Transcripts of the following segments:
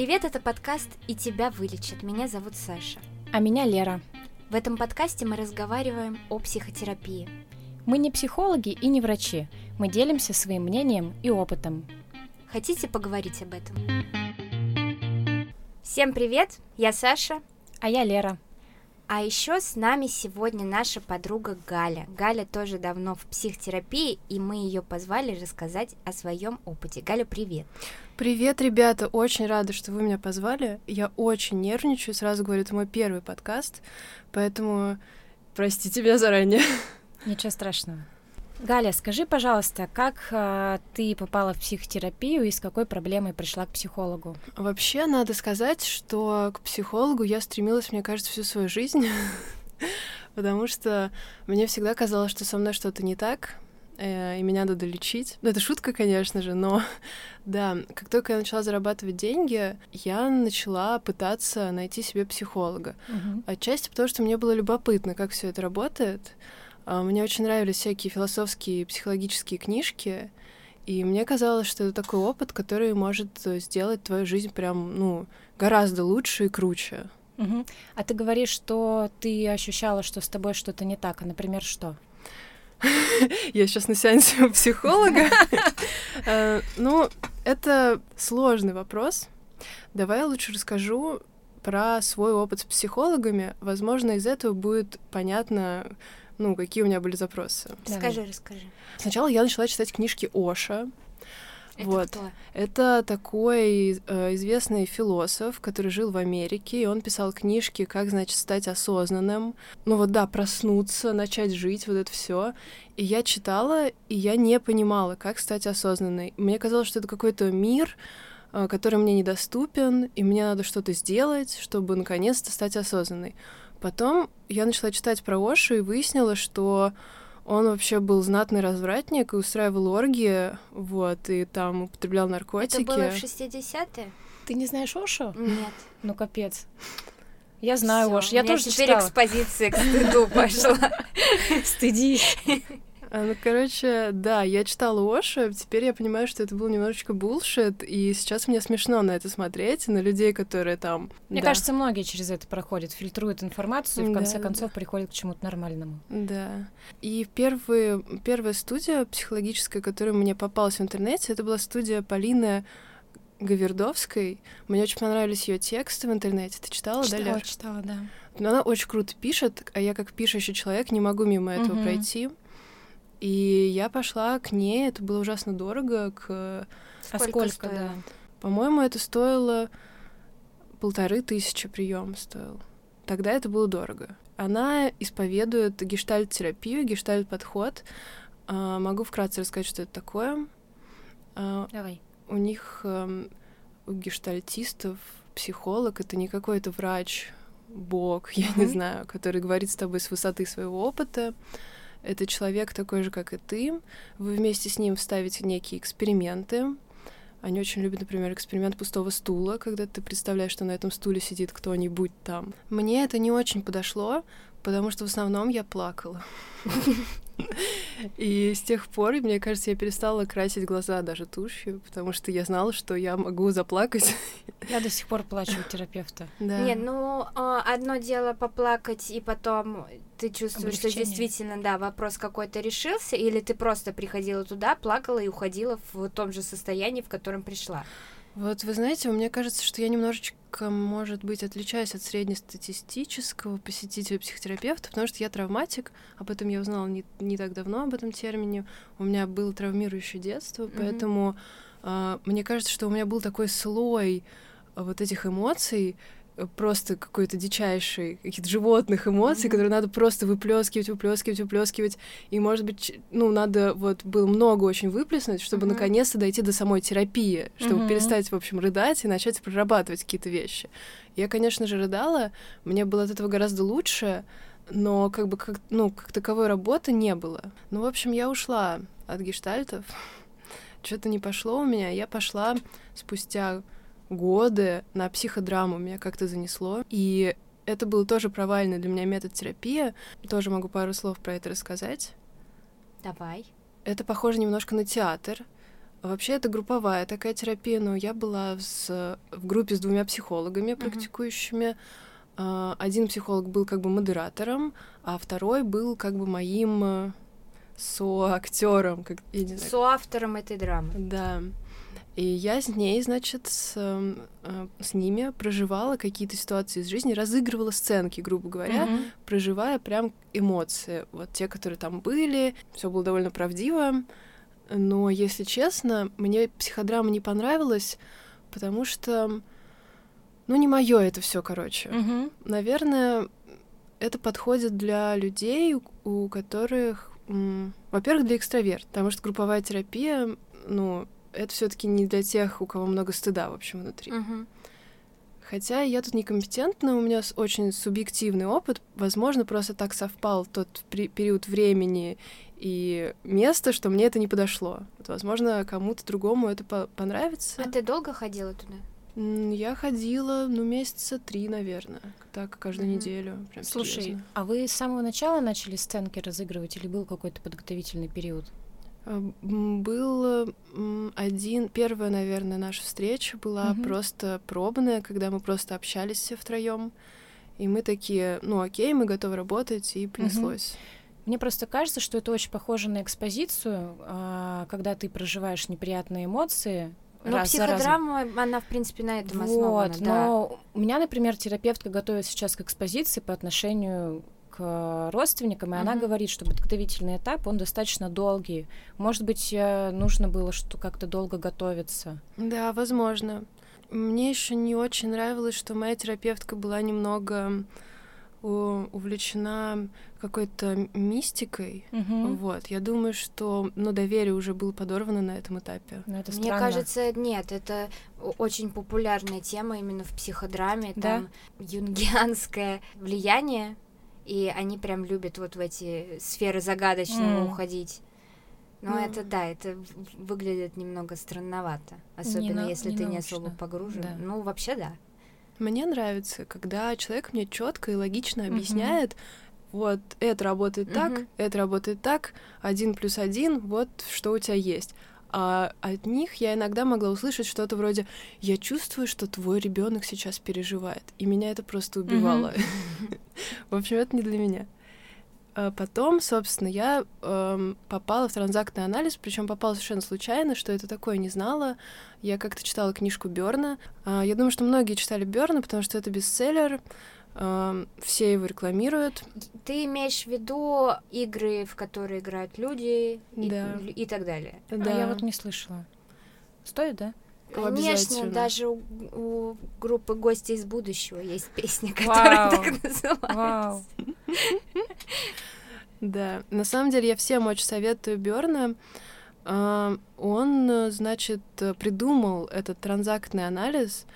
Привет, это подкаст «И тебя вылечат». Меня зовут Саша. А меня Лера. В этом подкасте мы разговариваем о психотерапии. Мы не психологи и не врачи. Мы делимся своим мнением и опытом. Хотите поговорить об этом? Всем привет, я Саша. А я Лера. А еще с нами сегодня наша подруга Галя. Галя тоже давно в психотерапии, и мы ее позвали рассказать о своем опыте. Галя, привет. Привет, ребята! Очень рада, что вы меня позвали. Я очень нервничаю, сразу говорю, это мой первый подкаст, поэтому простите меня заранее. Ничего страшного. Галя, скажи, пожалуйста, как э, ты попала в психотерапию и с какой проблемой пришла к психологу? Вообще, надо сказать, что к психологу я стремилась, мне кажется, всю свою жизнь, потому что мне всегда казалось, что со мной что-то не так, э, и меня надо лечить. Ну, это шутка, конечно же, но да, как только я начала зарабатывать деньги, я начала пытаться найти себе психолога. Мгм. Отчасти потому, что мне было любопытно, как все это работает. А, Мне очень нравились всякие философские и психологические книжки, и мне казалось, что это такой опыт, который может э, сделать твою жизнь прям, ну, гораздо лучше и круче. Мгм. А ты говоришь, что ты ощущала, что с тобой что-то не так, а, например, что? Я сейчас на сеансе у психолога. Э, Ну, это сложный вопрос. Давай я лучше расскажу про свой опыт с психологами. Возможно, из этого будет понятно, ну, какие у меня были запросы. Расскажи, расскажи. Сначала я начала читать книжки Оша. Это Вот. кто? Это такой э, известный философ, который жил в Америке, и он писал книжки, как, значит, стать осознанным. Ну вот да, проснуться, начать жить, вот это все. И я читала, и я не понимала, как стать осознанной. Мне казалось, что это какой-то мир, э, который мне недоступен, и мне надо что-то сделать, чтобы наконец-то стать осознанной. Потом я начала читать про Ошу и выяснила, что он вообще был знатный развратник и устраивал оргии, вот, и там употреблял наркотики. Это было в 60-е? Ты не знаешь Ошу? Нет. Ну, капец. Я знаю Всё, Ош, я тоже теперь читала. экспозиция к стыду пошла. Стыдись. А, Ну, короче, да, я читала Оша, теперь я понимаю, что это был немножечко булшит, и сейчас мне смешно на это смотреть, на людей, которые там... Мне да, кажется, многие через это проходят, фильтруют информацию и в Да, конце да. концов приходят к чему-то нормальному. Да. И первые, первая студия психологическая, которая мне попалась в интернете, это была студия Полины Гавердовской. Мне очень понравились ее тексты в интернете. Ты читала, да, читала, Лер? читала, да. Но она очень круто пишет, а я как пишущий человек не могу мимо этого Мгм. пройти. И я пошла к ней, это было ужасно дорого, к... а Сколько сколько, стоило? да? По-моему, это стоило полторы тысячи прием стоил. Тогда это было дорого. Она исповедует гештальт-терапию, гештальт-подход. А, могу вкратце рассказать, что это такое. А, Давай. у них эм, у гештальтистов психолог это не какой-то врач, бог, я не Мгм. знаю, который говорит с тобой с высоты своего опыта. Это человек такой же, как и ты. Вы вместе с ним ставите некие эксперименты. Они очень любят, например, эксперимент пустого стула, когда ты представляешь, что на этом стуле сидит кто-нибудь там. Мне это не очень подошло, потому что в основном я плакала. И с тех пор, мне кажется, я перестала красить глаза даже тушью, потому что я знала, что я могу заплакать. Я до сих пор плачу у терапевта. Да. Нет, ну а, одно дело поплакать, и потом ты чувствуешь, что Облегчение. действительно, да, вопрос какой-то решился, или ты просто приходила туда, плакала и уходила в том же состоянии, в котором пришла. Вот вы знаете, мне кажется, что я немножечко, может быть, отличаюсь от среднестатистического посетителя психотерапевта, потому что я травматик, об этом я узнала не, не так давно, об этом термине. У меня было травмирующее детство, Мгм. поэтому а, мне кажется, что у меня был такой слой а, вот этих эмоций, э, просто какой-то дичайший, каких-то животных эмоций, Мгм. которые надо просто выплескивать, выплескивать, выплескивать. И, может быть, ну, надо вот было много очень выплеснуть, чтобы Мгм. наконец-то дойти до самой терапии, чтобы Мгм. перестать, в общем, рыдать и начать прорабатывать какие-то вещи. Я, конечно же, рыдала, мне было от этого гораздо лучше, но как бы как, ну, как таковой работы не было. Ну, в общем, я ушла от гештальтов. Что-то не пошло у меня. Я пошла спустя годы на психодраму. Меня как-то занесло. И это был тоже провальный для меня метод терапии. Тоже могу пару слов про это рассказать. Давай. Это похоже немножко на театр. Вообще это групповая такая терапия, но я была с, в группе с двумя психологами, практикующими. Uh-huh. Один психолог был как бы модератором, а второй был как бы моим э, соактером, как я не знаю. Соавтором этой драмы. Да. И я с ней, значит, с, э, с ними проживала какие-то ситуации из жизни, разыгрывала сценки, грубо говоря, mm-hmm. проживая прям эмоции. Вот те, которые там были, все было довольно правдиво. Но, если честно, мне психодрама не понравилась, потому что, ну, не мое это все, короче. Mm-hmm. Наверное, это подходит для людей, у которых, во-первых, для экстраверт, потому что групповая терапия, ну, это все-таки не для тех, у кого много стыда, в общем, внутри. Uh-huh. Хотя я тут некомпетентна, у меня очень субъективный опыт. Возможно, просто так совпал тот период времени и место, что мне это не подошло. Вот, возможно, кому-то другому это по понравится. А ты долго ходила туда? Я ходила, ну, месяца три, наверное, так, каждую mm-hmm. неделю. Прям Слушай, серьезно. а вы с самого начала начали сценки разыгрывать или был какой-то подготовительный период? Был один, первая, наверное, наша встреча была mm-hmm. просто пробная, когда мы просто общались все втроем, и мы такие, ну окей, мы готовы работать, и понеслось. Mm-hmm. Мне просто кажется, что это очень похоже на экспозицию, а, когда ты проживаешь неприятные эмоции, ну, раз психодрама, она, в принципе, на этом вот, основана, да. Но у меня, например, терапевтка готовит сейчас к экспозиции по отношению к родственникам, и uh-huh. она говорит, что подготовительный этап, он достаточно долгий. Может быть, э, нужно было что как-то долго готовиться. Да, возможно. Мне еще не очень нравилось, что моя терапевтка была немного увлечена какой-то мистикой. Угу. Вот. Я думаю, что ну, доверие уже было подорвано на этом этапе. Но это Мне кажется, нет, это очень популярная тема именно в психодраме. Да? Там юнгианское влияние, и они прям любят вот в эти сферы загадочного mm. уходить. Но mm. это да, это выглядит немного странновато, особенно не если не ты научно. не особо погружен. Да. Ну, вообще да. Мне нравится, когда человек мне четко и логично объясняет, mm-hmm. вот это работает mm-hmm. так, это работает так, один плюс один, вот что у тебя есть. А от них я иногда могла услышать что-то вроде «Я чувствую, что твой ребенок сейчас переживает». И меня это просто убивало. В общем, это не для меня. А потом, собственно, я эм, попала в транзактный анализ, причем попала совершенно случайно, что это такое не знала. Я как-то читала книжку Берна. Э, я думаю, что многие читали Берна, потому что это бестселлер. Э, все его рекламируют. Ты имеешь в виду игры, в которые играют люди да. и, и так далее? Да. А я вот не слышала. Стоит, да? Конечно, даже у, у группы гости из будущего есть песня, которая Вау. так называется. Вау. Да, на самом деле я всем очень советую Берна. А, он, значит, придумал этот транзактный анализ.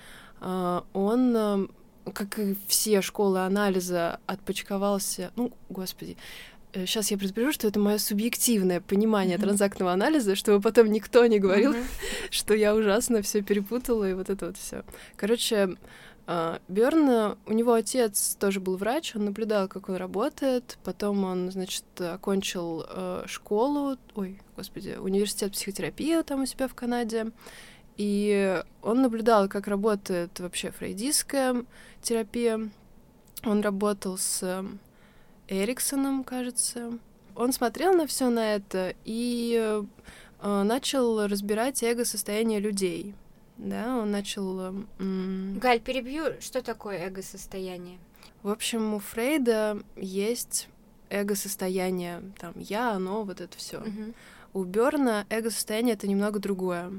А, он, как и все школы анализа, отпочковался... Ну, господи, сейчас э, я предупрежу, что это мое субъективное понимание mm-hmm. транзактного анализа, чтобы потом никто не говорил, mm-hmm. что я ужасно все перепутала и вот это вот все. Короче, а, Берн, у него отец тоже был врач, он наблюдал, как он работает, потом он, значит, окончил э, школу, ой, господи, университет психотерапии там у себя в Канаде, и он наблюдал, как работает вообще фрейдистская терапия. Он работал с Эриксоном, кажется. Он смотрел на все на это и э, начал разбирать эго-состояние людей да, он начал... М- Галь, перебью, что такое эго-состояние? В общем, у Фрейда есть эго-состояние, там, я, оно, вот это все. Uh-huh. У Берна эго-состояние это немного другое.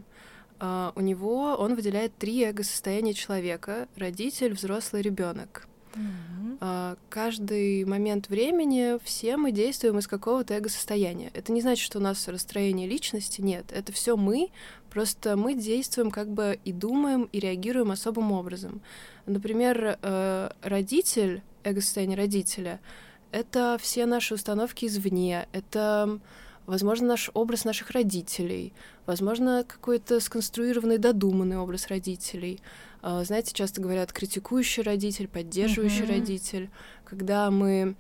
Uh, у него он выделяет три эго-состояния человека: родитель, взрослый, ребенок. Mm-hmm. Каждый момент времени все мы действуем из какого-то эго-состояния. Это не значит, что у нас расстроение личности, нет. Это все мы, просто мы действуем как бы и думаем, и реагируем особым образом. Например, э, родитель, эго-состояние родителя, это все наши установки извне, это возможно, наш образ наших родителей, возможно, какой-то сконструированный, додуманный образ родителей, а, знаете, часто говорят критикующий родитель, поддерживающий mm-hmm. родитель. Когда мы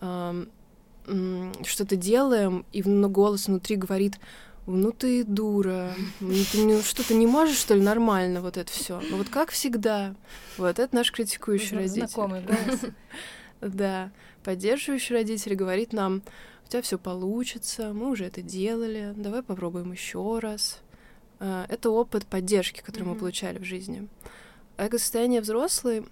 э, что-то делаем, и голос внутри говорит, ну ты дура, ну ты ну, что ты не можешь что ли нормально вот это все. Ну вот как всегда. Вот это наш критикующий родитель. Знакомый голос. Да, поддерживающий родитель говорит нам, тебя все получится, мы уже это делали, давай попробуем еще раз. А, это опыт поддержки, который мы получали в жизни. Эго-состояние взрослый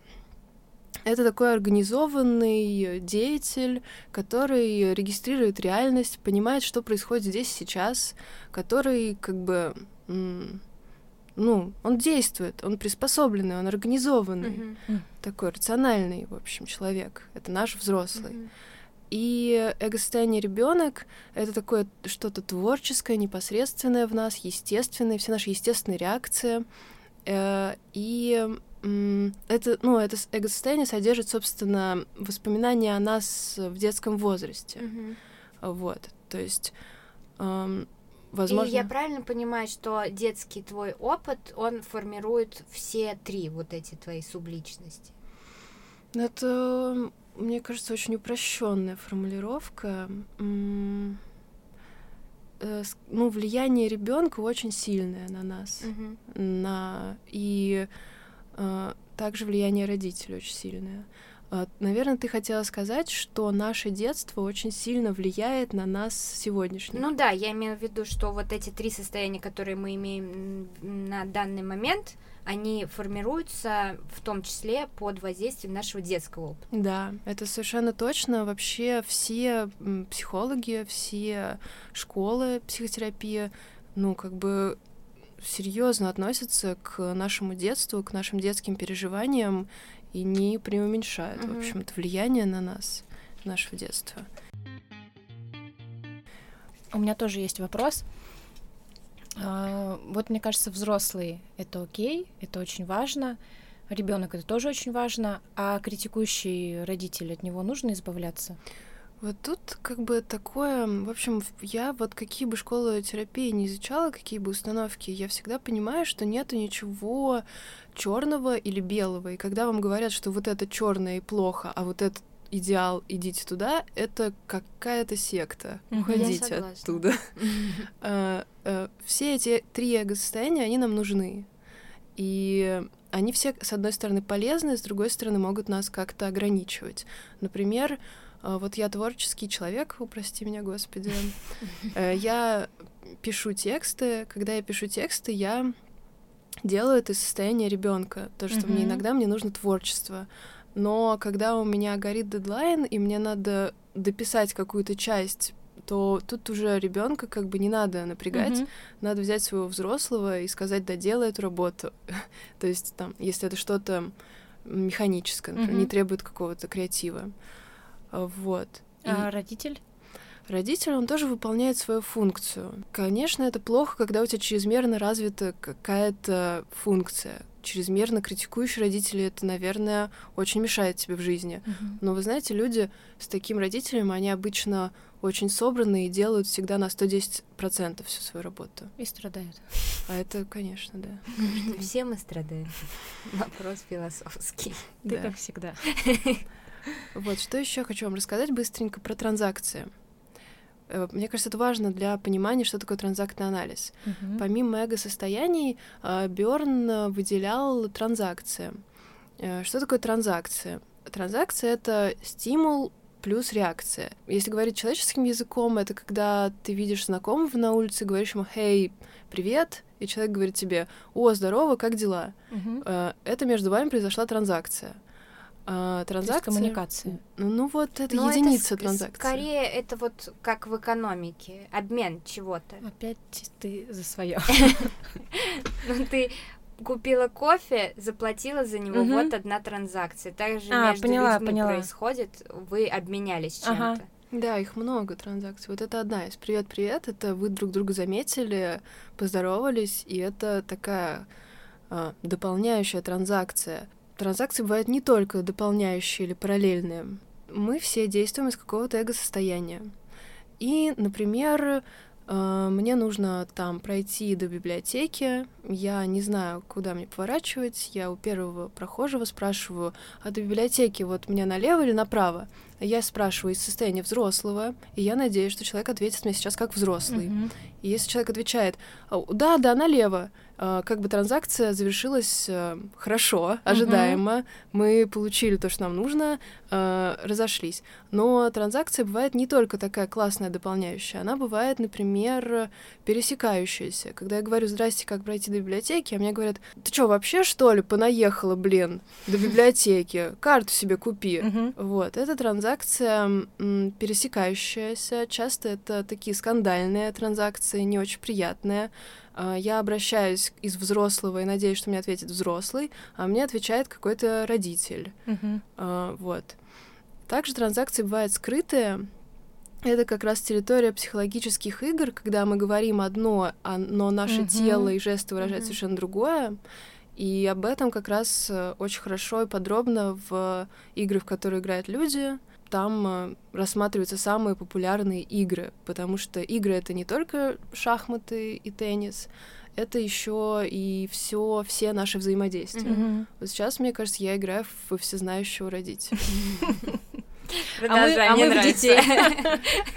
это такой организованный деятель, который регистрирует реальность, понимает, что происходит здесь сейчас, который как бы, ну, он действует, он приспособленный, он организованный, mm-hmm. такой рациональный, в общем, человек. Это наш взрослый. Mm-hmm. И эго-состояние ребенок это такое что-то творческое, непосредственное в нас, естественное, все наши естественные реакции. Э, и это, ну, это эго-состояние содержит, собственно, воспоминания о нас в детском возрасте. Mm-hmm. Вот, то есть, эм, возможно... И я правильно понимаю, что детский твой опыт, он формирует все три вот эти твои субличности? Это, мне кажется, очень упрощенная формулировка. Э, ну, влияние ребенка очень сильное на нас. Mm-hmm. На... И а, также влияние родителей очень сильное. А, Наверное, ты хотела сказать, что наше детство очень сильно влияет на нас сегодняшний. Ну да, я имею в виду, что вот эти три состояния, которые мы имеем на данный момент, они формируются в том числе под воздействием нашего детского опыта. Да, это совершенно точно. Вообще все психологи, все школы психотерапии, ну, как бы серьезно относятся к нашему детству, к нашим детским переживаниям и не преуменьшают, mm-hmm. в общем-то, влияние на нас, нашего детства. У меня тоже есть вопрос. А, вот мне кажется, взрослый это окей, это очень важно. Ребенок это тоже очень важно, а критикующий родитель от него нужно избавляться? Вот тут как бы такое, в общем, я вот какие бы школы терапии не изучала, какие бы установки, я всегда понимаю, что нету ничего черного или белого. И когда вам говорят, что вот это черное и плохо, а вот этот идеал, идите туда, это какая-то секта. Уходите оттуда. А, э, все эти три эго-состояния, они нам нужны. И они все, с одной стороны, полезны, с другой стороны, могут нас как-то ограничивать. Например, а, вот я творческий человек, упрости меня, Господи. Э, я пишу тексты. Когда я пишу тексты, я делаю это из состояния ребенка, то, что мне иногда мне нужно творчество. Но когда у меня горит дедлайн, и мне надо дописать какую-то часть то тут уже ребенка как бы не надо напрягать, mm-hmm. надо взять своего взрослого и сказать, да, делай эту работу. то есть там, если это что-то механическое, например, mm-hmm. не требует какого-то креатива. Вот. А и... родитель? Родитель, он тоже выполняет свою функцию. Конечно, это плохо, когда у тебя чрезмерно развита какая-то функция. Чрезмерно критикующие родители, это, наверное, очень мешает тебе в жизни. Uh-huh. Но вы знаете, люди с таким родителем, они обычно очень собраны и делают всегда на 110% всю свою работу. И страдают. А это, конечно, да. Все мы страдаем. Вопрос философский. Ты как всегда. Вот, что еще хочу вам рассказать быстренько про транзакции. Э, мне кажется, это важно для понимания, что такое транзактный анализ. Uh-huh. Помимо эго-состояний, э, Берн выделял транзакции. Э, что такое транзакция? Транзакция — это стимул плюс реакция. Если говорить человеческим языком, это когда ты видишь знакомого на улице, говоришь ему «Хей, привет!» и человек говорит тебе «О, здорово, как дела?» uh-huh. Это между вами произошла транзакция а, транзакции. коммуникация. Ну, ну вот это Но ну, единица это транзакции. Скорее это вот как в экономике, обмен чего-то. Опять ты за свое. Ну ты купила кофе, заплатила за него, вот одна транзакция. Также а, между поняла, людьми поняла. происходит, вы обменялись чем-то. Да, их много транзакций. Вот это одна из. Привет, привет. Это вы друг друга заметили, поздоровались, и это такая а, дополняющая транзакция. Транзакции бывают не только дополняющие или параллельные. Мы все действуем из какого-то эго-состояния. И, например, э, мне нужно там пройти до библиотеки, я не знаю, куда мне поворачивать, я у первого прохожего спрашиваю, а до библиотеки вот мне налево или направо? Я спрашиваю из состояния взрослого, и я надеюсь, что человек ответит мне сейчас как взрослый. Mm-hmm. И если человек отвечает, да, да, налево, как бы транзакция завершилась э, хорошо, ожидаемо, uh-huh. мы получили то, что нам нужно, э, разошлись. Но транзакция бывает не только такая классная дополняющая, она бывает, например, пересекающаяся. Когда я говорю «Здрасте, как пройти до библиотеки?», а мне говорят «Ты что, вообще, что ли, понаехала, блин, до библиотеки? Карту себе купи». Вот, это транзакция пересекающаяся, часто это такие скандальные транзакции, не очень приятные, я обращаюсь из взрослого и надеюсь, что мне ответит взрослый, а мне отвечает какой-то родитель. Uh-huh. Вот. Также транзакции бывают скрытые. Это как раз территория психологических игр, когда мы говорим одно, а, но наше uh-huh. тело и жесты выражают uh-huh. совершенно другое. И об этом как раз э, очень хорошо и подробно в игры, в которые играют люди, там э, рассматриваются самые популярные игры, потому что игры это не только шахматы и теннис, это еще и все, все наши взаимодействия. Mm-hmm. Вот сейчас, мне кажется, я играю во всезнающего родителя. А мы, а мы в детей.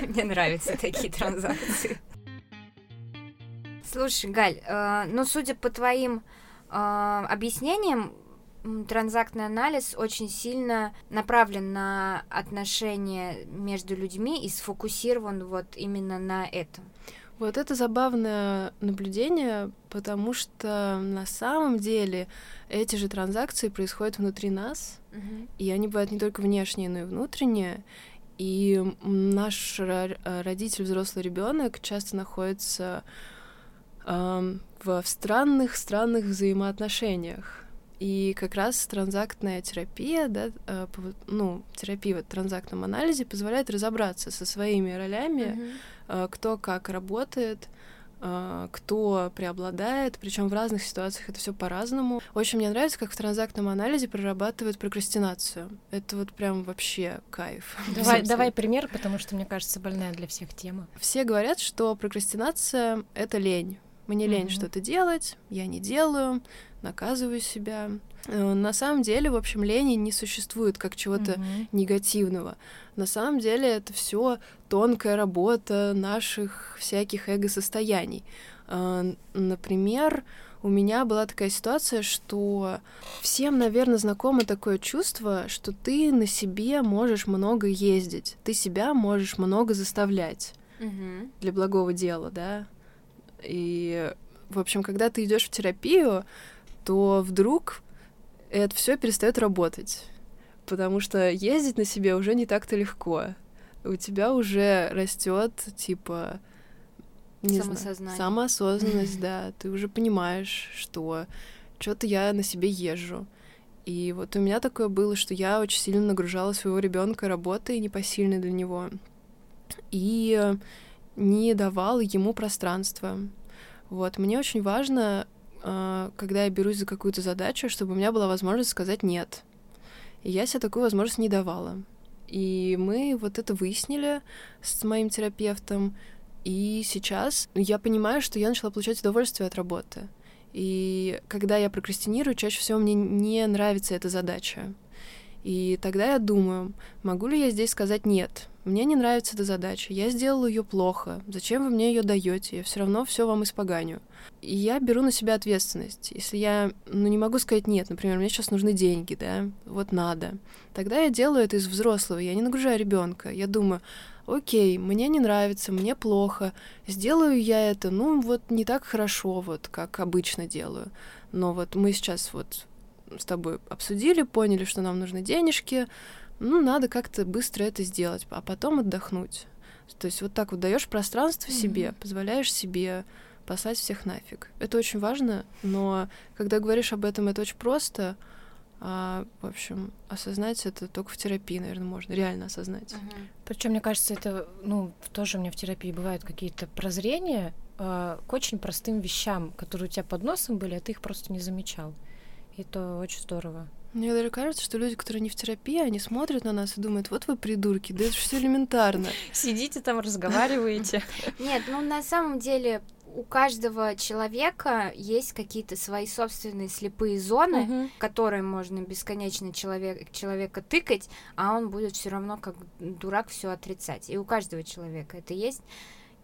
Мне нравятся такие транзакции. Слушай, Галь, э, ну, судя по твоим э, объяснениям, транзактный анализ очень сильно направлен на отношения между людьми и сфокусирован вот именно на этом. Вот это забавное наблюдение, потому что на самом деле эти же транзакции происходят внутри нас, uh-huh. и они бывают не только внешние, но и внутренние. И наш родитель, взрослый ребенок часто находится э, в странных, странных взаимоотношениях и как раз транзактная терапия, да, э, ну, терапия в транзактном анализе позволяет разобраться со своими ролями, mm-hmm. кто как работает, э, кто преобладает, причем в разных ситуациях это все по-разному. Очень мне нравится, как в транзактном анализе прорабатывают прокрастинацию. Это вот прям вообще кайф. Давай, давай пример, потому что мне кажется больная для всех тема. Все говорят, что прокрастинация это лень. Мне лень mm-hmm. что-то делать, я не делаю, наказываю себя. Э, на самом деле, в общем, лени не существует как чего-то mm-hmm. негативного. На самом деле это все тонкая работа наших всяких эго-состояний. Э, например, у меня была такая ситуация, что всем, наверное, знакомо такое чувство, что ты на себе можешь много ездить, ты себя можешь много заставлять mm-hmm. для благого дела, да. И, в общем, когда ты идешь в терапию, то вдруг это все перестает работать. Потому что ездить на себе уже не так-то легко. У тебя уже растет, типа, не Самосознание. знаю, самоосознанность, да. Ты уже понимаешь, что что-то я на себе езжу. И вот у меня такое было, что я очень сильно нагружала своего ребенка работой непосильной для него. И не давала ему пространства. Вот, мне очень важно, когда я берусь за какую-то задачу, чтобы у меня была возможность сказать «нет». И я себе такую возможность не давала. И мы вот это выяснили с моим терапевтом, и сейчас я понимаю, что я начала получать удовольствие от работы. И когда я прокрастинирую, чаще всего мне не нравится эта задача. И тогда я думаю, могу ли я здесь сказать нет? Мне не нравится эта задача, я сделала ее плохо. Зачем вы мне ее даете? Я все равно все вам испоганю. И я беру на себя ответственность. Если я ну, не могу сказать нет, например, мне сейчас нужны деньги, да, вот надо. Тогда я делаю это из взрослого, я не нагружаю ребенка. Я думаю, окей, мне не нравится, мне плохо, сделаю я это, ну вот не так хорошо, вот как обычно делаю. Но вот мы сейчас вот с тобой обсудили, поняли, что нам нужны денежки, ну, надо как-то быстро это сделать, а потом отдохнуть. То есть вот так вот даешь пространство mm-hmm. себе, позволяешь себе послать всех нафиг. Это очень важно, но когда говоришь об этом, это очень просто. А, в общем, осознать это только в терапии, наверное, можно реально осознать. Uh-huh. Причем, мне кажется, это, ну, тоже у меня в терапии бывают какие-то прозрения э, к очень простым вещам, которые у тебя под носом были, а ты их просто не замечал. И это очень здорово. Мне даже кажется, что люди, которые не в терапии, они смотрят на нас и думают, вот вы придурки, да это же все элементарно. Сидите там, разговариваете. Нет, ну на самом деле у каждого человека есть какие-то свои собственные слепые зоны, Мгм. которые можно бесконечно человек, человека тыкать, а он будет все равно как дурак все отрицать. И у каждого человека это есть.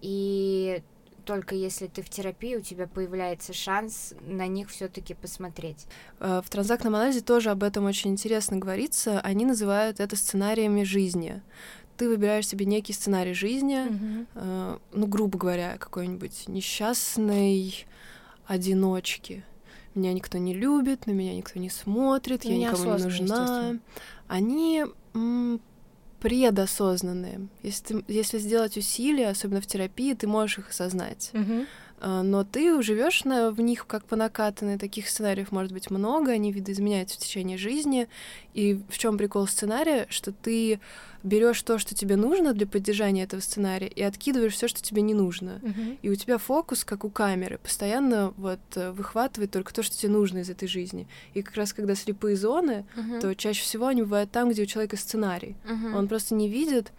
И только если ты в терапии, у тебя появляется шанс на них все-таки посмотреть. Э, В транзактном анализе тоже об этом очень интересно говорится. Они называют это сценариями жизни. Ты выбираешь себе некий сценарий жизни, Мгм. э, ну, грубо говоря, какой-нибудь несчастной одиночки. Меня никто не любит, на меня никто не смотрит, я Ну, никому не нужна. Они м, предосознанные. Если, ты- если сделать усилия, особенно в терапии, ты можешь их осознать. Мгм. А, но ты живешь на, в них как по накатанной. Таких сценариев может быть много, они видоизменяются в течение жизни. И в чем прикол сценария, что ты берешь то, что тебе нужно для поддержания этого сценария, и откидываешь все, что тебе не нужно. Мгм. И у тебя фокус, как у камеры, постоянно вот э, выхватывает только то, что тебе нужно из этой жизни. И как раз когда слепые зоны, то чаще всего они бывают там, где у человека сценарий. Мгм. Он просто не видит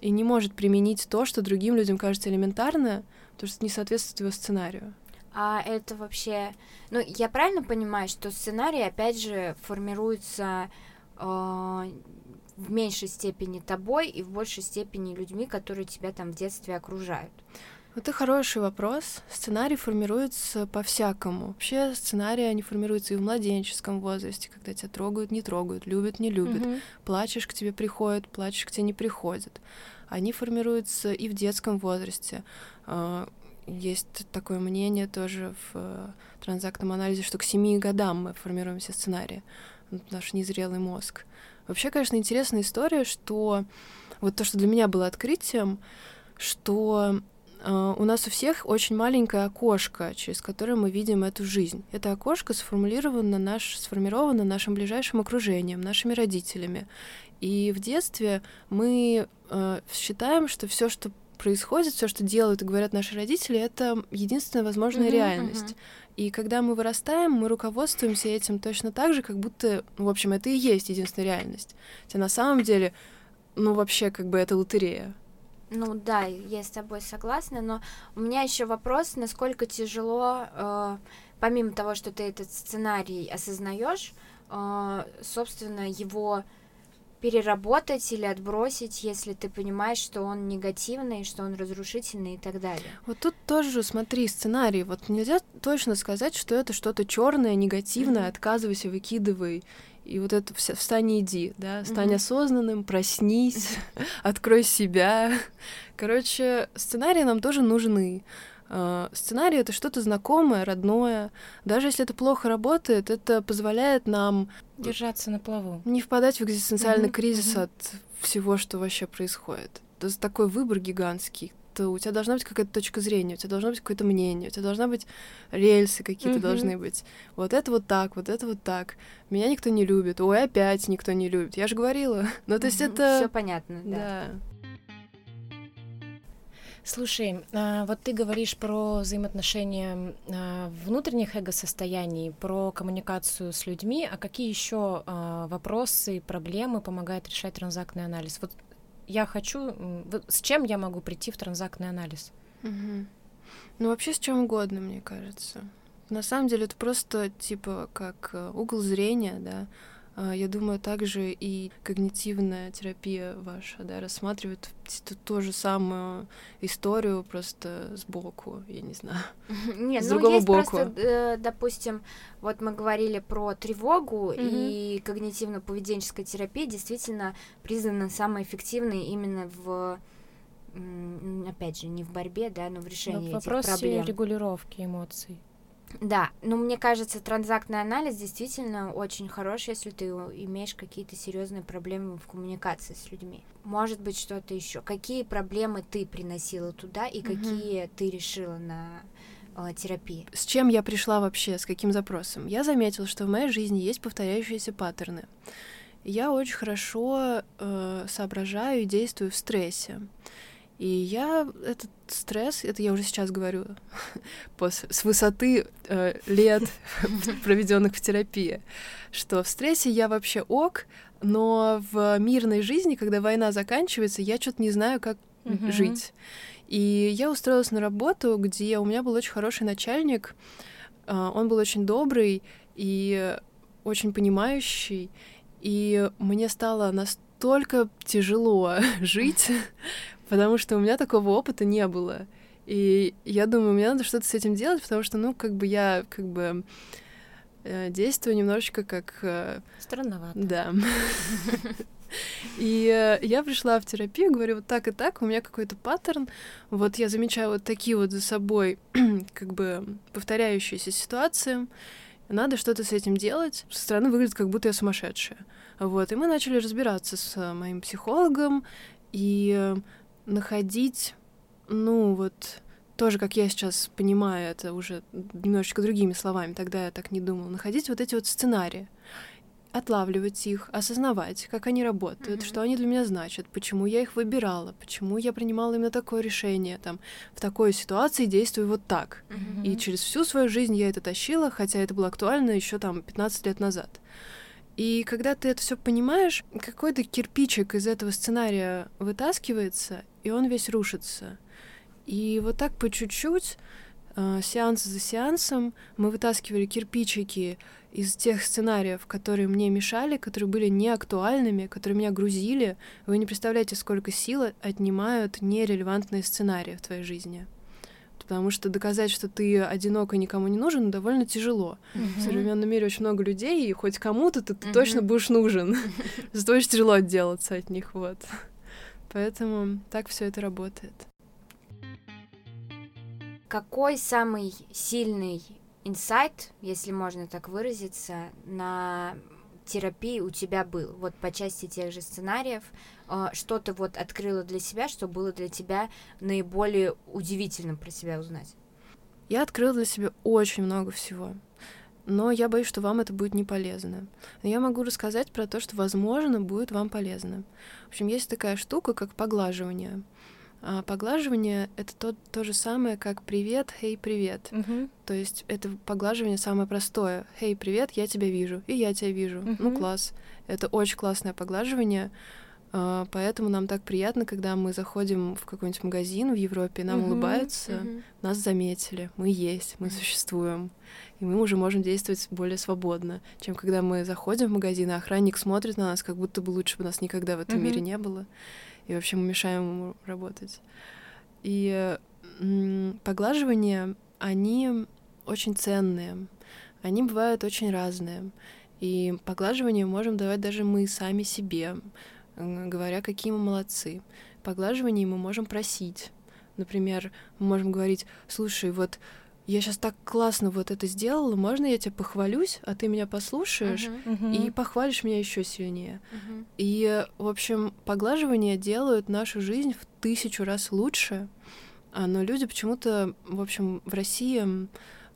и не может применить то, что другим людям кажется элементарно, потому что не соответствует его сценарию. А это вообще... Ну, я правильно понимаю, что сценарий, опять же, формируется э, в меньшей степени тобой и в большей степени людьми, которые тебя там в детстве окружают? Это хороший вопрос. Сценарий формируется по-всякому. Вообще сценарии, они формируются и в младенческом возрасте, когда тебя трогают, не трогают, любят, не любят. Мгм. Плачешь, к тебе приходят, плачешь, к тебе не приходят. Они формируются и в детском возрасте. А, Есть такое мнение тоже в э, транзактном анализе, что к семи годам мы формируем все сценарии, Вот наш незрелый мозг. Вообще, конечно, интересная история, что вот то, что для меня было открытием, что у нас у всех очень маленькое окошко, через которое мы видим эту жизнь. Это окошко сформулировано наш, сформировано нашим ближайшим окружением, нашими родителями. И в детстве мы э, считаем, что все, что происходит, все, что делают и говорят наши родители, это единственная возможная Мгм, реальность. мгм. И когда мы вырастаем, мы руководствуемся этим точно так же, как будто, в общем, это и есть единственная реальность. Хотя на самом деле, ну, вообще, как бы это лотерея. Ну да, я с тобой согласна, но у меня еще вопрос, насколько тяжело, э, помимо того, что ты этот сценарий осознаешь, э, собственно, его переработать или отбросить, если ты понимаешь, что он негативный, что он разрушительный и так далее. Вот тут тоже, смотри, сценарий. Вот нельзя точно сказать, что это что-то черное, негативное, Мгм. отказывайся, выкидывай. И вот это встань и иди, да, стань Мгм. осознанным, проснись, открой себя. Короче, сценарии нам тоже нужны. А, Сценарий это что-то знакомое, родное. Даже если это плохо работает, это позволяет нам Держаться на плаву. не впадать в экзистенциальный Мгм, кризис мгм. от всего, что вообще происходит. Это такой выбор гигантский. То у тебя должна быть какая-то точка зрения, у тебя должно быть какое-то мнение, у тебя должна быть рельсы какие-то Мгм. должны быть. Вот это вот так, вот это вот так. Меня никто не любит. Ой, опять никто не любит. Я же говорила. Ну, то есть Все это... понятно, да. Да. Слушай, а, вот ты говоришь про взаимоотношения а, внутренних эго-состояний, про коммуникацию с людьми, а какие еще вопросы и проблемы помогает решать транзактный анализ? Вот я хочу, с чем я могу прийти в транзактный анализ? Мгм. Ну, вообще с чем угодно, мне кажется. На самом деле это просто типа как э, угол зрения, да. А, Я думаю, также и когнитивная терапия ваша, да, рассматривает ту, ту же самую историю просто сбоку, я не знаю. Нет, С ну другого есть боку. просто, э, допустим, вот мы говорили про тревогу, Мгм. и когнитивно-поведенческая терапия действительно признана самой эффективной именно в, опять же, не в борьбе, да, но в В решении этих вопросе проблем. регулировки эмоций. Да, но мне кажется, транзактный анализ действительно очень хорош, если ты имеешь какие-то серьезные проблемы в коммуникации с людьми. Может быть, что-то еще. Какие проблемы ты приносила туда и Мгм. какие ты решила на э, терапии? С чем я пришла вообще, с каким запросом? Я заметила, что в моей жизни есть повторяющиеся паттерны. Я очень хорошо э, соображаю и действую в стрессе. И я этот стресс, это я уже сейчас говорю, с высоты э, лет, проведенных в терапии, что в стрессе я вообще ок, но в мирной жизни, когда война заканчивается, я что-то не знаю, как Мгм. жить. И я устроилась на работу, где у меня был очень хороший начальник, а, он был очень добрый и очень понимающий, и мне стало настолько тяжело жить, потому что у меня такого опыта не было. И я думаю, мне надо что-то с этим делать, потому что, ну, как бы я, как бы, э, действую немножечко как... Э, Странновато. Да. И э, я пришла в терапию, говорю, вот так и так, у меня какой-то паттерн, вот я замечаю вот такие вот за собой как бы повторяющиеся ситуации, надо что-то с этим делать. Со стороны выглядит, как будто я сумасшедшая. Вот, и мы начали разбираться с моим психологом и находить, ну вот, тоже, как я сейчас понимаю, это уже немножечко другими словами, тогда я так не думала, находить вот эти вот сценарии отлавливать их, осознавать, как они работают, mm-hmm. что они для меня значат, почему я их выбирала, почему я принимала именно такое решение, там, в такой ситуации действую вот так. Mm-hmm. И через всю свою жизнь я это тащила, хотя это было актуально еще там 15 лет назад. И когда ты это все понимаешь, какой-то кирпичик из этого сценария вытаскивается, и он весь рушится. И вот так по чуть-чуть, э, сеанс за сеансом, мы вытаскивали кирпичики из тех сценариев, которые мне мешали, которые были неактуальными, которые меня грузили, вы не представляете, сколько сил отнимают нерелевантные сценарии в твоей жизни. Потому что доказать, что ты одинок и никому не нужен, довольно тяжело. Mm-hmm. В современном мире очень много людей, и хоть кому-то ты, ты mm-hmm. точно будешь нужен. Зато очень тяжело отделаться от них, вот. Поэтому так все это работает. Какой самый сильный инсайт, если можно так выразиться, на терапии у тебя был? Вот по части тех же сценариев, э, что ты вот открыла для себя, что было для тебя наиболее удивительным про себя узнать? Я открыла для себя очень много всего. Но я боюсь, что вам это будет не полезно. Но я могу рассказать про то, что, возможно, будет вам полезно. В общем, есть такая штука, как поглаживание. А поглаживание — это то, то же самое, как «привет», «хей, привет». Uh-huh. То есть это поглаживание самое простое. «Хей, привет, я тебя вижу», и я тебя вижу. Uh-huh. Ну, класс. Это очень классное поглаживание. Uh, поэтому нам так приятно, когда мы заходим в какой-нибудь магазин в Европе, нам uh-huh. улыбаются, uh-huh. нас заметили, мы есть, мы существуем. И мы уже можем действовать более свободно, чем когда мы заходим в магазин, а охранник смотрит на нас, как будто бы лучше бы нас никогда в этом uh-huh. мире не было и вообще мы мешаем ему работать. И поглаживания, они очень ценные, они бывают очень разные. И поглаживание можем давать даже мы сами себе, говоря, какие мы молодцы. Поглаживание мы можем просить. Например, мы можем говорить, слушай, вот я сейчас так классно вот это сделала, можно я тебя похвалюсь, а ты меня послушаешь uh-huh. Uh-huh. и похвалишь меня еще сильнее. Uh-huh. И, в общем, поглаживания делают нашу жизнь в тысячу раз лучше, а, но люди почему-то, в общем, в России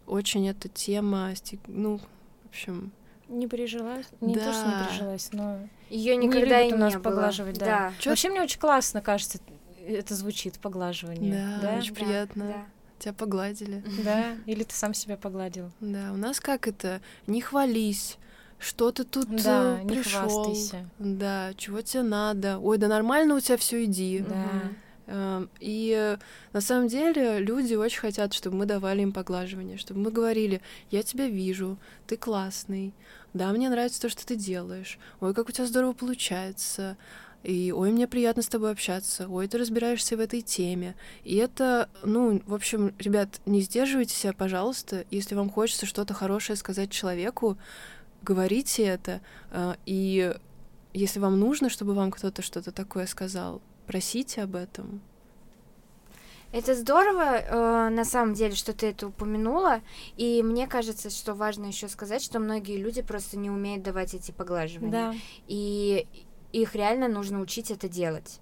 очень эта тема, ну, в общем... Не прижилась, не да. то, что не прижилась, но ее никогда не у нас было. поглаживать, да. да. Вообще мне очень классно кажется, это звучит поглаживание. Да, да? очень да, приятно. Да. Тебя погладили. Да, или ты сам себя погладил. Да, у нас как это? Не хвались. Что ты тут да, э, не пришел? Да, чего тебе надо? Ой, да нормально у тебя все иди. Да. Эм, и э, на самом деле люди очень хотят, чтобы мы давали им поглаживание, чтобы мы говорили, я тебя вижу, ты классный, да, мне нравится то, что ты делаешь, ой, как у тебя здорово получается, и ой, мне приятно с тобой общаться, ой, ты разбираешься в этой теме. И это, ну, в общем, ребят, не сдерживайте себя, пожалуйста, если вам хочется что-то хорошее сказать человеку, говорите это, э, и если вам нужно, чтобы вам кто-то что-то такое сказал, просите об этом. Это здорово, э, на самом деле, что ты это упомянула. И мне кажется, что важно еще сказать, что многие люди просто не умеют давать эти поглаживания. Да. И их реально нужно учить это делать.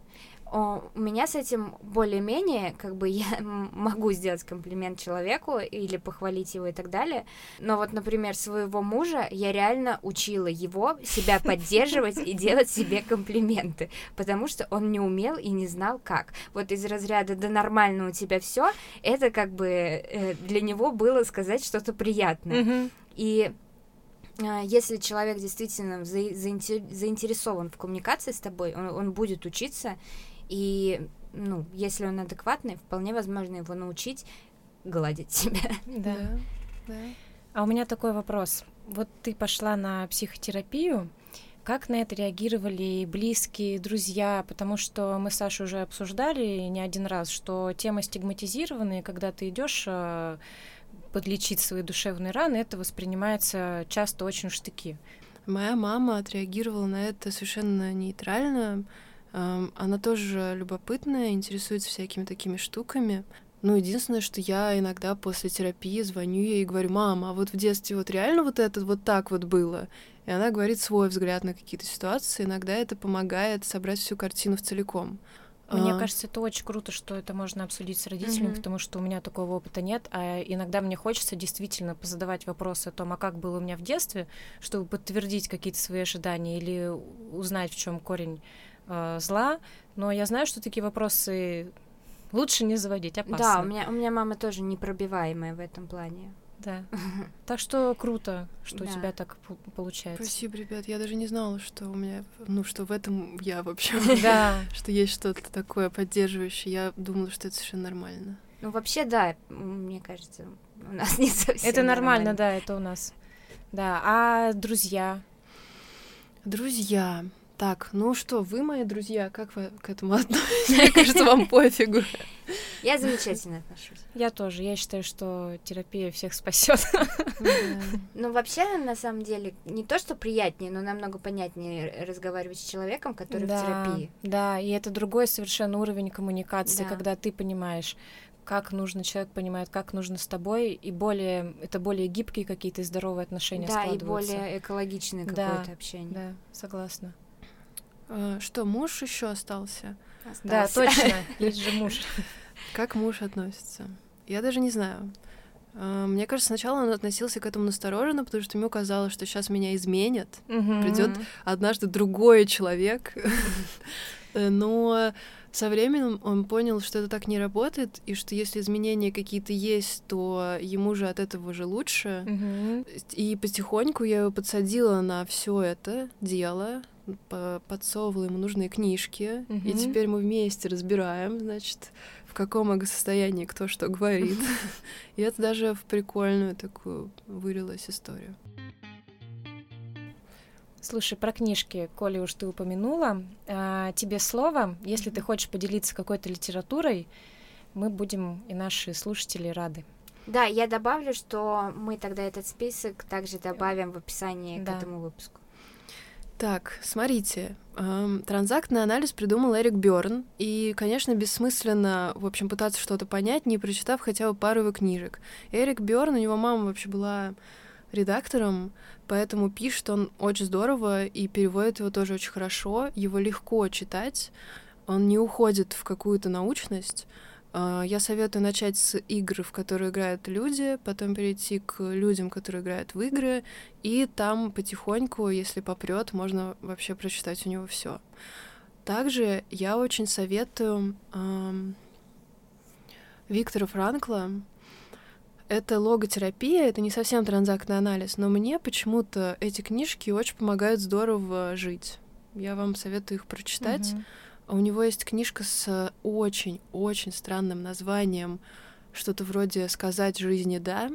О, у меня с этим более-менее, как бы я могу сделать комплимент человеку или похвалить его и так далее. Но вот, например, своего мужа я реально учила его себя поддерживать и делать себе комплименты, потому что он не умел и не знал как. Вот из разряда «да нормально у тебя все это как бы э, для него было сказать что-то приятное. И а, если человек действительно заинтересован в коммуникации с тобой, он, он будет учиться, и ну, если он адекватный, вполне возможно его научить гладить себя. Да. да. А у меня такой вопрос. Вот ты пошла на психотерапию, как на это реагировали близкие, друзья? Потому что мы с Сашей уже обсуждали не один раз, что тема стигматизированная, когда ты идешь э, подлечить свои душевные раны, это воспринимается часто очень в штыки. Моя мама отреагировала на это совершенно нейтрально. Она тоже любопытная, интересуется всякими такими штуками. Ну, единственное, что я иногда после терапии звоню ей и говорю, мама, а вот в детстве вот реально вот это вот так вот было? И она говорит свой взгляд на какие-то ситуации. Иногда это помогает собрать всю картину в целиком. Мне а... кажется, это очень круто, что это можно обсудить с родителями, mm-hmm. потому что у меня такого опыта нет, а иногда мне хочется действительно позадавать вопросы о том, а как было у меня в детстве, чтобы подтвердить какие-то свои ожидания или узнать, в чем корень э, зла. Но я знаю, что такие вопросы Лучше не заводить, опасно. Да, у меня, у меня мама тоже непробиваемая в этом плане. Да. Так что круто, что у тебя так получается. Спасибо, ребят. Я даже не знала, что у меня, ну, что в этом я вообще, да. что есть что-то такое поддерживающее. Я думала, что это совершенно нормально. Ну, вообще, да, мне кажется, у нас не совсем Это нормально, да, это у нас. Да, а друзья? Друзья. Так, ну что, вы мои друзья, как вы к этому относитесь? Мне кажется, вам пофигу. Я замечательно отношусь. Я тоже. Я считаю, что терапия всех спасет. Ну, вообще, на самом деле, не то, что приятнее, но намного понятнее разговаривать с человеком, который в терапии. Да, и это другой совершенно уровень коммуникации, когда ты понимаешь, как нужно, человек понимает, как нужно с тобой, и более, это более гибкие какие-то здоровые отношения да, складываются. Да, и более экологичное какое-то общение. Да, согласна. А, что, муж еще остался? остался? Да, точно, есть же муж. Как муж относится? Я даже не знаю. А, мне кажется, сначала он относился к этому настороженно, потому что ему казалось, что сейчас меня изменят, угу. придет однажды другой человек. Но со временем он понял, что это так не работает, и что если изменения какие-то есть, то ему же от этого уже лучше. Угу. И потихоньку я его подсадила на все это дело, подсовывала ему нужные книжки, угу. и теперь мы вместе разбираем, значит, в каком эго-состоянии кто что говорит. И это даже в прикольную такую вылилась историю. Слушай, про книжки, Коля, уж ты упомянула. А, тебе слово. Если ты хочешь поделиться какой-то литературой, мы будем и наши слушатели рады. Да, я добавлю, что мы тогда этот список также добавим в описании да. к этому выпуску. Так, смотрите, эм, транзактный анализ придумал Эрик Бёрн, и, конечно, бессмысленно, в общем, пытаться что-то понять, не прочитав хотя бы пару его книжек. Эрик Бёрн, у него мама вообще была редактором, поэтому пишет он очень здорово и переводит его тоже очень хорошо, его легко читать, он не уходит в какую-то научность, я советую начать с игр, в которые играют люди, потом перейти к людям, которые играют в игры, и там потихоньку, если попрет, можно вообще прочитать у него все. Также я очень советую эм, Виктора Франкла. Это логотерапия, это не совсем транзактный анализ, но мне почему-то эти книжки очень помогают здорово жить. Я вам советую их прочитать. Uh-huh. У него есть книжка с очень-очень странным названием, что-то вроде «Сказать жизни да».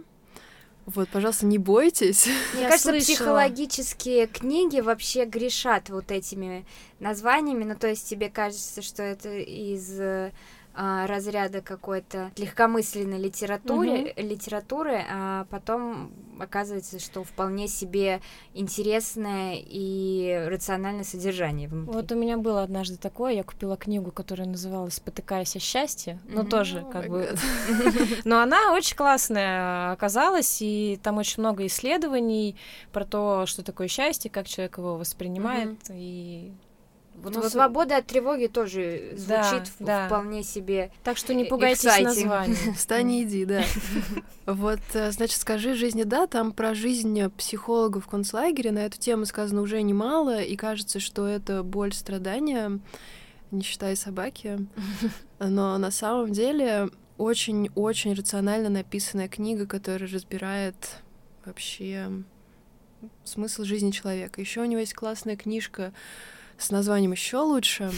Вот, пожалуйста, не бойтесь. Мне кажется, психологические книги вообще грешат вот этими названиями. Ну, то есть тебе кажется, что это из а, разряда какой-то легкомысленной литературы, угу. литературы, а потом оказывается, что вполне себе интересное и рациональное содержание внутри. Вот у меня было однажды такое, я купила книгу, которая называлась «Спотыкаясь о счастье», но mm-hmm. тоже как бы... Но она очень классная оказалась, и там очень много исследований про то, что такое счастье, как человек его воспринимает, и вот, Но вот свобода от тревоги тоже звучит да, вполне себе. Так что не пугайтесь exciting. названием. Встань и иди, да. Вот, э, значит, скажи жизни да, там про жизнь психологов в концлагере на эту тему сказано уже немало, и кажется, что это боль, страдания, не считая собаки. Но на самом деле очень-очень рационально написанная книга, которая разбирает вообще смысл жизни человека. Еще у него есть классная книжка с названием еще лучше.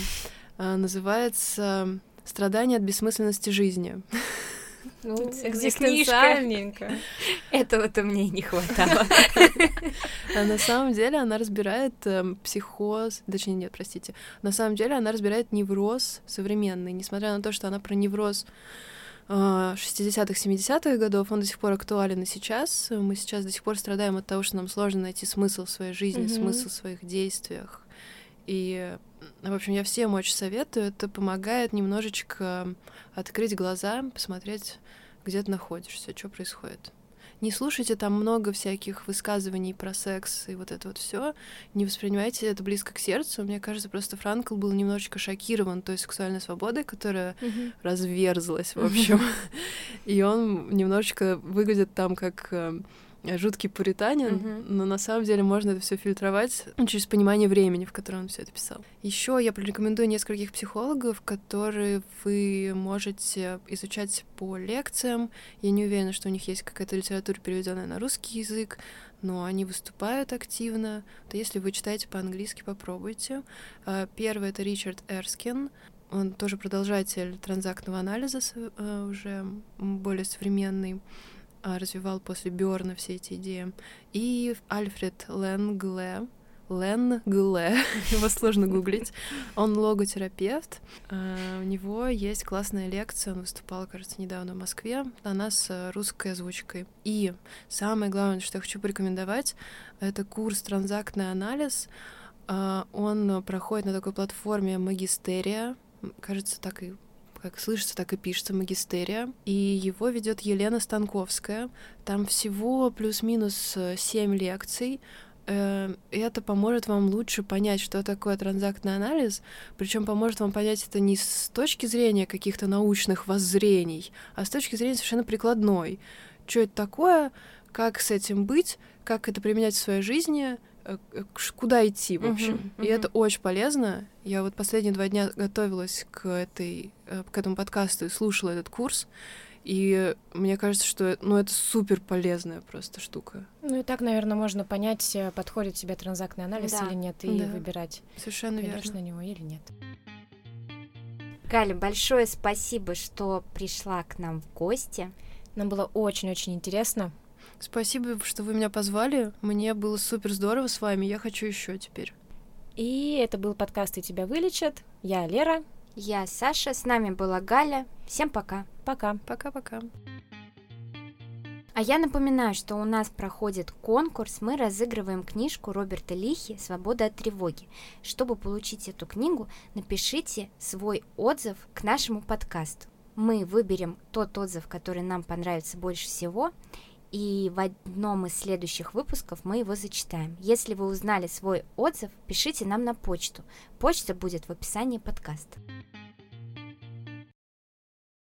А, называется Страдание от бессмысленности жизни. Ну, экзистенциальненько. Этого-то мне не хватало. А на самом деле она разбирает э, психоз, точнее нет, простите, на самом деле она разбирает невроз современный, несмотря на то, что она про невроз 60-х, 70-х годов, он до сих пор актуален и сейчас. Мы сейчас до сих пор страдаем от того, что нам сложно найти смысл в своей жизни, mm-hmm. смысл в своих действиях. И, в общем, я всем очень советую. Это помогает немножечко открыть глаза, посмотреть, где ты находишься, что происходит. Не слушайте там много всяких высказываний про секс и вот это вот все. Не воспринимайте это близко к сердцу. Мне кажется, просто Франкл был немножечко шокирован той сексуальной свободой, которая mm-hmm. разверзлась, в общем. И он немножечко выглядит там как э, жуткий пуританин, mm-hmm. но на самом деле можно это все фильтровать через понимание времени, в котором он все это писал. Еще я порекомендую нескольких психологов, которые вы можете изучать по лекциям. Я не уверена, что у них есть какая-то литература, переведенная на русский язык, но они выступают активно. То если вы читаете по-английски, попробуйте. А, первый — это Ричард Эрскин. Он тоже продолжатель транзактного анализа, э, уже более современный. А, развивал после Бёрна все эти идеи. И Альфред Ленгле, Ленгле, его сложно гуглить. Он логотерапевт. А, у него есть классная лекция, он выступал, кажется, недавно в Москве. Она с русской озвучкой. И самое главное, что я хочу порекомендовать, это курс «Транзактный анализ». А, он проходит на такой платформе Магистерия, кажется, так и как слышится, так и пишется магистерия. И его ведет Елена Станковская. Там всего плюс-минус э, семь лекций. Э, это поможет вам лучше понять, что такое транзактный анализ, причем поможет вам понять это не с точки зрения каких-то научных воззрений, а с точки зрения совершенно прикладной. Что это такое, как с этим быть, как это применять в своей жизни, Э, куда идти, в общем. Uh-huh, uh-huh. И это очень полезно. Я вот последние два дня готовилась к этой, э, к этому подкасту и слушала этот курс. И мне кажется, что ну, это супер полезная просто штука. Ну и так, наверное, можно понять, э, подходит тебе транзактный анализ да. или нет, и да. выбирать, Совершенно верно. на него или нет. Галя, большое спасибо, что пришла к нам в гости. Нам было очень-очень интересно. Спасибо, что вы меня позвали. Мне было супер здорово с вами. Я хочу еще теперь. И это был подкаст «И тебя вылечат». Я Лера. Я Саша. С нами была Галя. Всем пока. Пока. Пока-пока. А я напоминаю, что у нас проходит конкурс. Мы разыгрываем книжку Роберта Лихи «Свобода от тревоги». Чтобы получить эту книгу, напишите свой отзыв к нашему подкасту. Мы выберем тот отзыв, который нам понравится больше всего, и в одном из следующих выпусков мы его зачитаем. Если вы узнали свой отзыв, пишите нам на почту. Почта будет в описании подкаста.